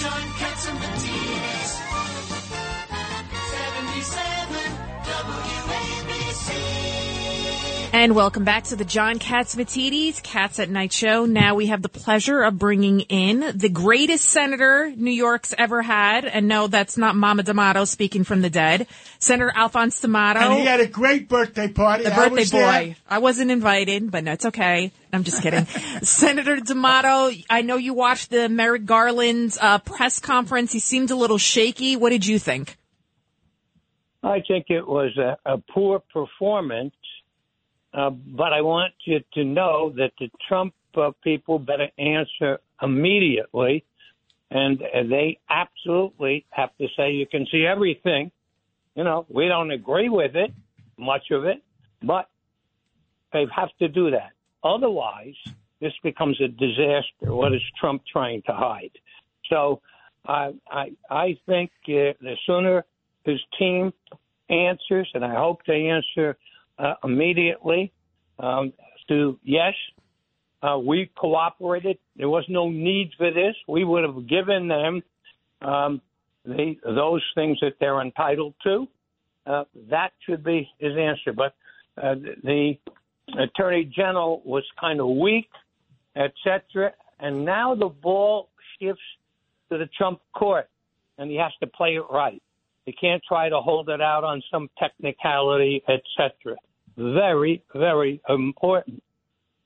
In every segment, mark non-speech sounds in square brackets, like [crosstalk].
John And welcome back to the John Catsimatidis Cats at Night show. Now we have the pleasure of bringing in the greatest senator New York's ever had. And no, that's not Mama D'Amato speaking from the dead. Senator Alphonse D'Amato. And he had a great birthday party. the I birthday was there. boy. I wasn't invited, but no, it's okay. I'm just kidding. [laughs] Senator D'Amato, I know you watched the Merrick Garland's uh, press conference. He seemed a little shaky. What did you think? I think it was a, a poor performance, uh, but I want you to know that the Trump uh, people better answer immediately, and uh, they absolutely have to say you can see everything. You know, we don't agree with it, much of it, but they have to do that. Otherwise, this becomes a disaster. What is Trump trying to hide? So, I I, I think uh, the sooner his team answers, and I hope they answer uh, immediately um, to yes, uh, we cooperated. There was no need for this. We would have given them um, the, those things that they're entitled to. Uh, that should be his answer. But uh, the attorney general was kind of weak, etc. And now the ball shifts to the Trump court, and he has to play it right. He can't try to hold it out on some technicality, etc. Very, very important.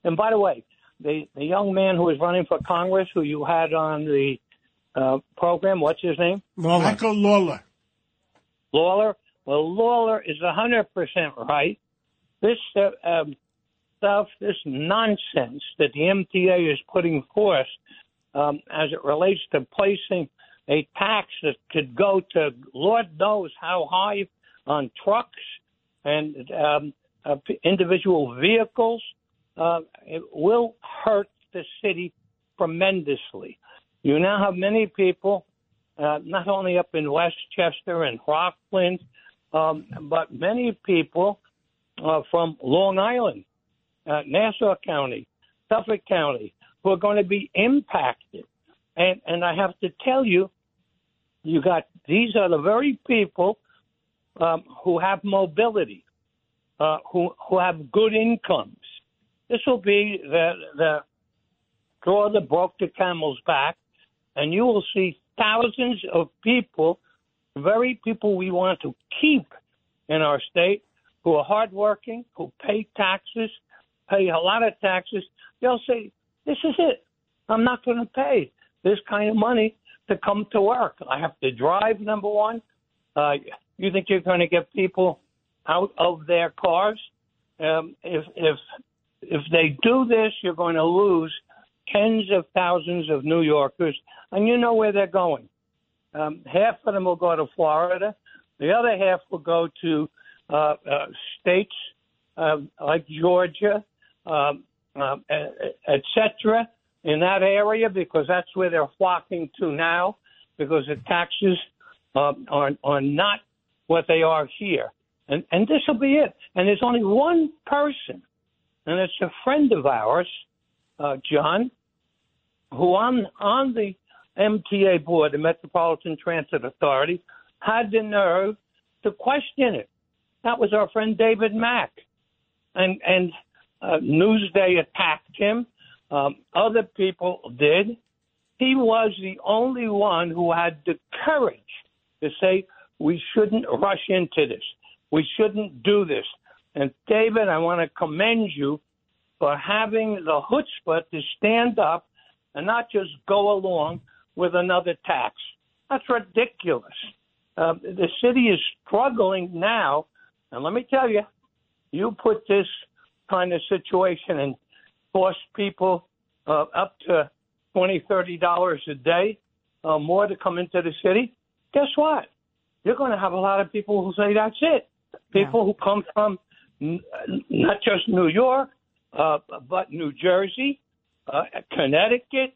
And by the way, the the young man who is running for Congress, who you had on the uh, program, what's his name? Michael Lawler. Lawler. Well, Lawler is a hundred percent right. This uh, um, stuff, this nonsense that the MTA is putting forth, um, as it relates to placing a tax that could go to Lord knows how high on trucks and um, uh, individual vehicles, uh, it will hurt the city tremendously. You now have many people, uh, not only up in Westchester and Rockland, um, but many people uh, from Long Island, uh, Nassau County, Suffolk County, who are going to be impacted. And and I have to tell you, you got these are the very people um, who have mobility, uh, who who have good incomes. This will be the the draw that broke the camel's back, and you will see thousands of people, very people we want to keep in our state, who are hardworking, who pay taxes, pay a lot of taxes. They'll say, "This is it. I'm not going to pay this kind of money to come to work. I have to drive. Number one, uh, you think you're going to get people out of their cars? Um, if if if they do this, you're going to lose tens of thousands of New Yorkers, and you know where they're going. Um, half of them will go to Florida. The other half will go to uh, uh, states uh, like Georgia, um, um, et cetera, in that area because that's where they're flocking to now because the taxes uh, are, are not what they are here. And, and this will be it. And there's only one person, and it's a friend of ours, uh, John, who on, on the MTA board, the Metropolitan Transit Authority, had the nerve to question it. That was our friend David Mack. And, and uh, Newsday attacked him. Um, other people did. He was the only one who had the courage to say, we shouldn't rush into this. We shouldn't do this. And David, I want to commend you for having the chutzpah to stand up and not just go along with another tax. That's ridiculous. Uh, the city is struggling now, and let me tell you, you put this kind of situation and force people uh, up to twenty, thirty dollars a day uh, more to come into the city. Guess what? You're going to have a lot of people who say that's it. People who come from n- not just New York, uh, but New Jersey, uh, Connecticut,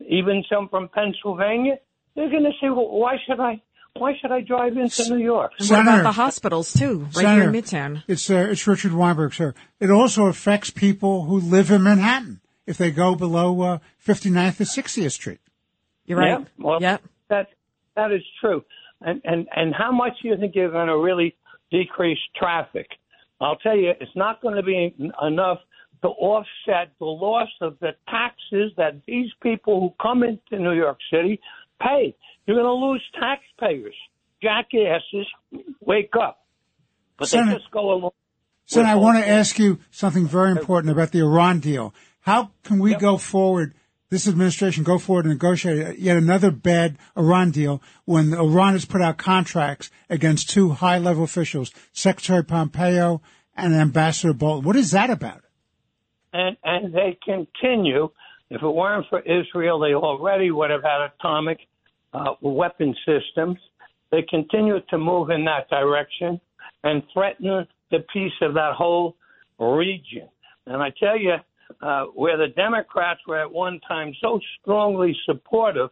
even some from Pennsylvania. They're going to say, well, "Why should I? Why should I drive into New York?" And what about the hospitals too, right Senator, here in Midtown? It's uh, it's Richard Weinberg, sir. It also affects people who live in Manhattan if they go below uh, 59th or 60th Street. You're right. Yeah, well, Yep. that that is true. And and and how much do you think you're going to really decrease traffic? I'll tell you, it's not going to be enough to offset the loss of the taxes that these people who come into New York City pay. You're going to lose taxpayers. Jackasses, wake up! But they just go along. Sen, I want to ask you something very important about the Iran deal. How can we go forward, this administration go forward and negotiate yet another bad Iran deal when Iran has put out contracts against two high level officials, Secretary Pompeo and Ambassador Bolton? What is that about? and and they continue. If it weren't for Israel, they already would have had atomic uh, weapon systems. They continue to move in that direction and threaten the peace of that whole region. And I tell you, uh, where the Democrats were at one time so strongly supportive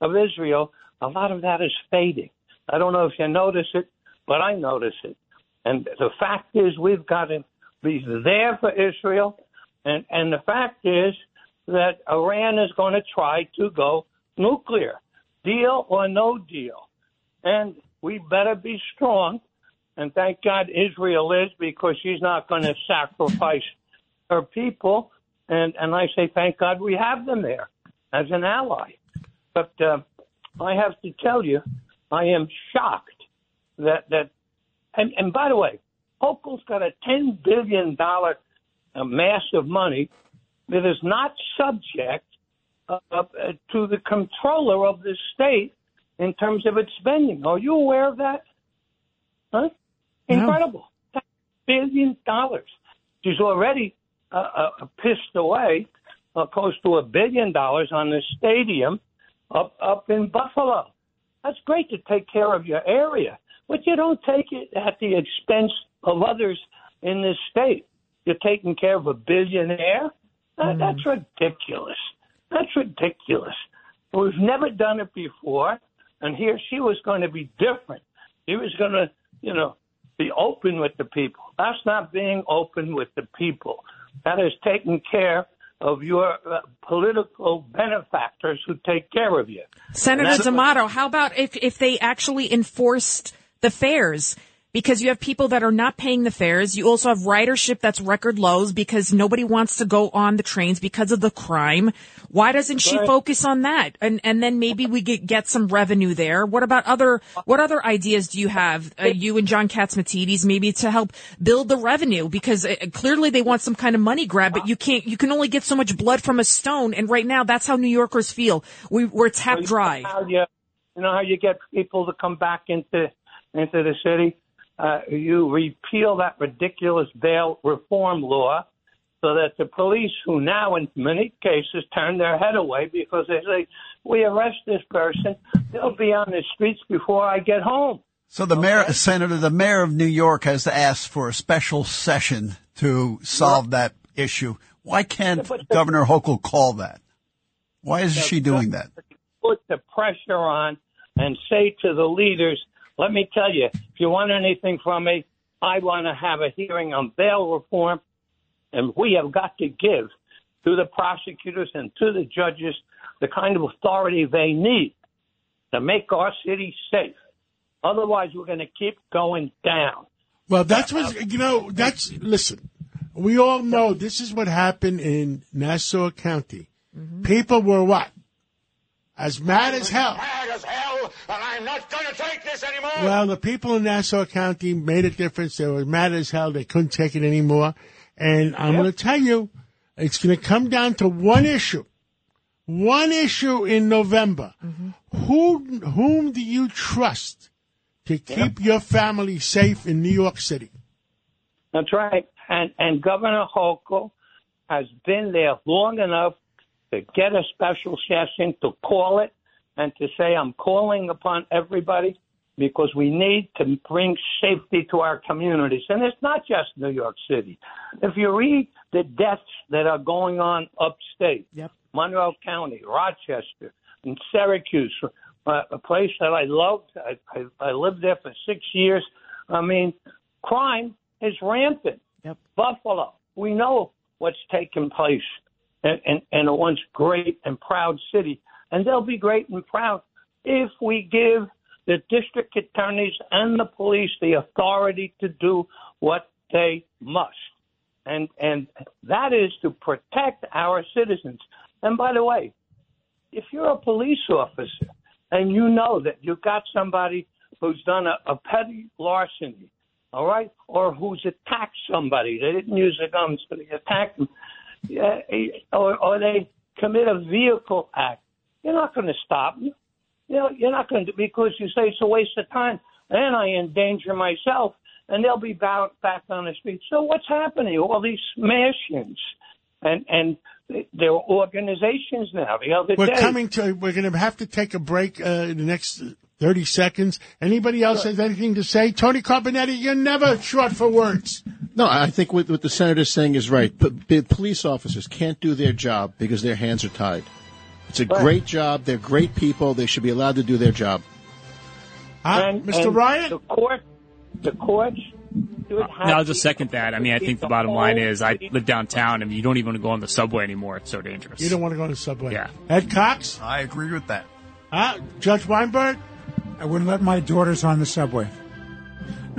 of Israel, a lot of that is fading. I don't know if you notice it, but I notice it. And the fact is, we've got to be there for Israel. And, and the fact is that Iran is going to try to go nuclear, deal or no deal. And we better be strong. And thank God Israel is because she's not going to sacrifice her people. And, and I say, thank God we have them there as an ally. But uh, I have to tell you, I am shocked that, that and, and by the way, Hochul's got a $10 billion a mass of money that is not subject uh, uh, to the controller of the state in terms of its spending. Are you aware of that? Huh? Incredible. Billion dollars. She's already uh, uh, pissed away uh, close to a billion dollars on the stadium up up in Buffalo. That's great to take care of your area, but you don't take it at the expense of others in this state. You're taking care of a billionaire. That, That's ridiculous. That's ridiculous. We've never done it before, and here she was going to be different. She was going to, you know, be open with the people. That's not being open with the people. That is taking care of your uh, political benefactors who take care of you. Senator That's- D'Amato, how about if, if they actually enforced the fares? Because you have people that are not paying the fares. You also have ridership that's record lows because nobody wants to go on the trains because of the crime. Why doesn't she Right. focus on that? And and then maybe we get get some revenue there. What about other what other ideas do you have, uh, you and John Catsimatidis, maybe to help build the revenue? Because uh, clearly they want some kind of money grab, but you can't. You can only get so much blood from a stone, and right now that's how New Yorkers feel. We, we're tapped dry. How you, you know how you get people to come back into into the city? Uh, you repeal that ridiculous bail reform law so that the police, who now in many cases turn their head away because they say, we arrest this person, they'll be on the streets before I get home. So the mayor, Senator, the mayor of New York has asked for a special session to solve that issue. Why can't the- Governor Hochul call that? Why is she doing that? Put the pressure on and say to the leaders, let me tell you, if you want anything from me, I want to have a hearing on bail reform, and we have got to give to the prosecutors and to the judges the kind of authority they need to make our city safe. Otherwise, we're going to keep going down. Well, that's what you know. That's listen. We all know this is what happened in Nassau County. Mm-hmm. People were what? As mad as hell. Mad as hell, and I'm not going to take this anymore. Well, the people in Nassau County made a difference. They were mad as hell. They couldn't take it anymore. And I'm going to tell you, it's going to come down to one issue. One issue in November. Mm-hmm. Who, whom do you trust to keep your family safe in New York City? That's right. And and Governor Hochul has been there long enough to get a special session to call it and to say I'm calling upon everybody because we need to bring safety to our communities. And it's not just New York City. If you read the deaths that are going on upstate, Yep. Monroe County, Rochester, and Syracuse, uh, a place that I loved. I, I, I lived there for six years. I mean, crime is rampant. Yep. Buffalo, we know what's taking place in, in, in a once great and proud city. And they'll be great and proud if we give the district attorneys and the police the authority to do what they must. And and that is to protect our citizens. And by the way, if you're a police officer and you know that you've got somebody who's done a, a petty larceny, all right, or who's attacked somebody, they didn't use the guns, but they attacked them, yeah, or, or they commit a vehicle act, you're not going to stop them. You know, you're not going to because you say it's a waste of time. and I endanger myself, and they'll be back back on the street. So what's happening? All these smash-ins, and and there are organizations now. The other We're day, coming to. We're going to have to take a break uh, in the next thirty seconds. Anybody else has anything to say? Tony Carbonetti, you're never short for words. No, I think what, what the senator's saying is right. P- p- police officers can't do their job because their hands are tied. It's a Right. great job. They're great people. They should be allowed to do their job. Huh? and, Mr. and Ryan? the court, the courts. should uh, No, I'll just second that. I mean, I think the bottom line is I live downtown and you don't even want to go on the subway anymore. It's so dangerous. You don't want to go on the subway. Yeah. Ed Cox? I agree with that. Huh? Judge Weinberg? I wouldn't let my daughters on the subway.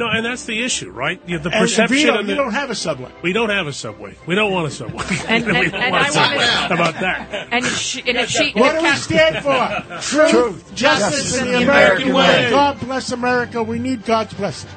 No, and that's the issue, right? You- The And perception Vito, and you the, don't have a subway. we don't have a subway. We don't want a subway. And- [laughs] we don't and want I a subway. How about that? And, she, and if she, What if do we stand for? [laughs] Truth, justice, and the American way. God bless America. We need God's blessing.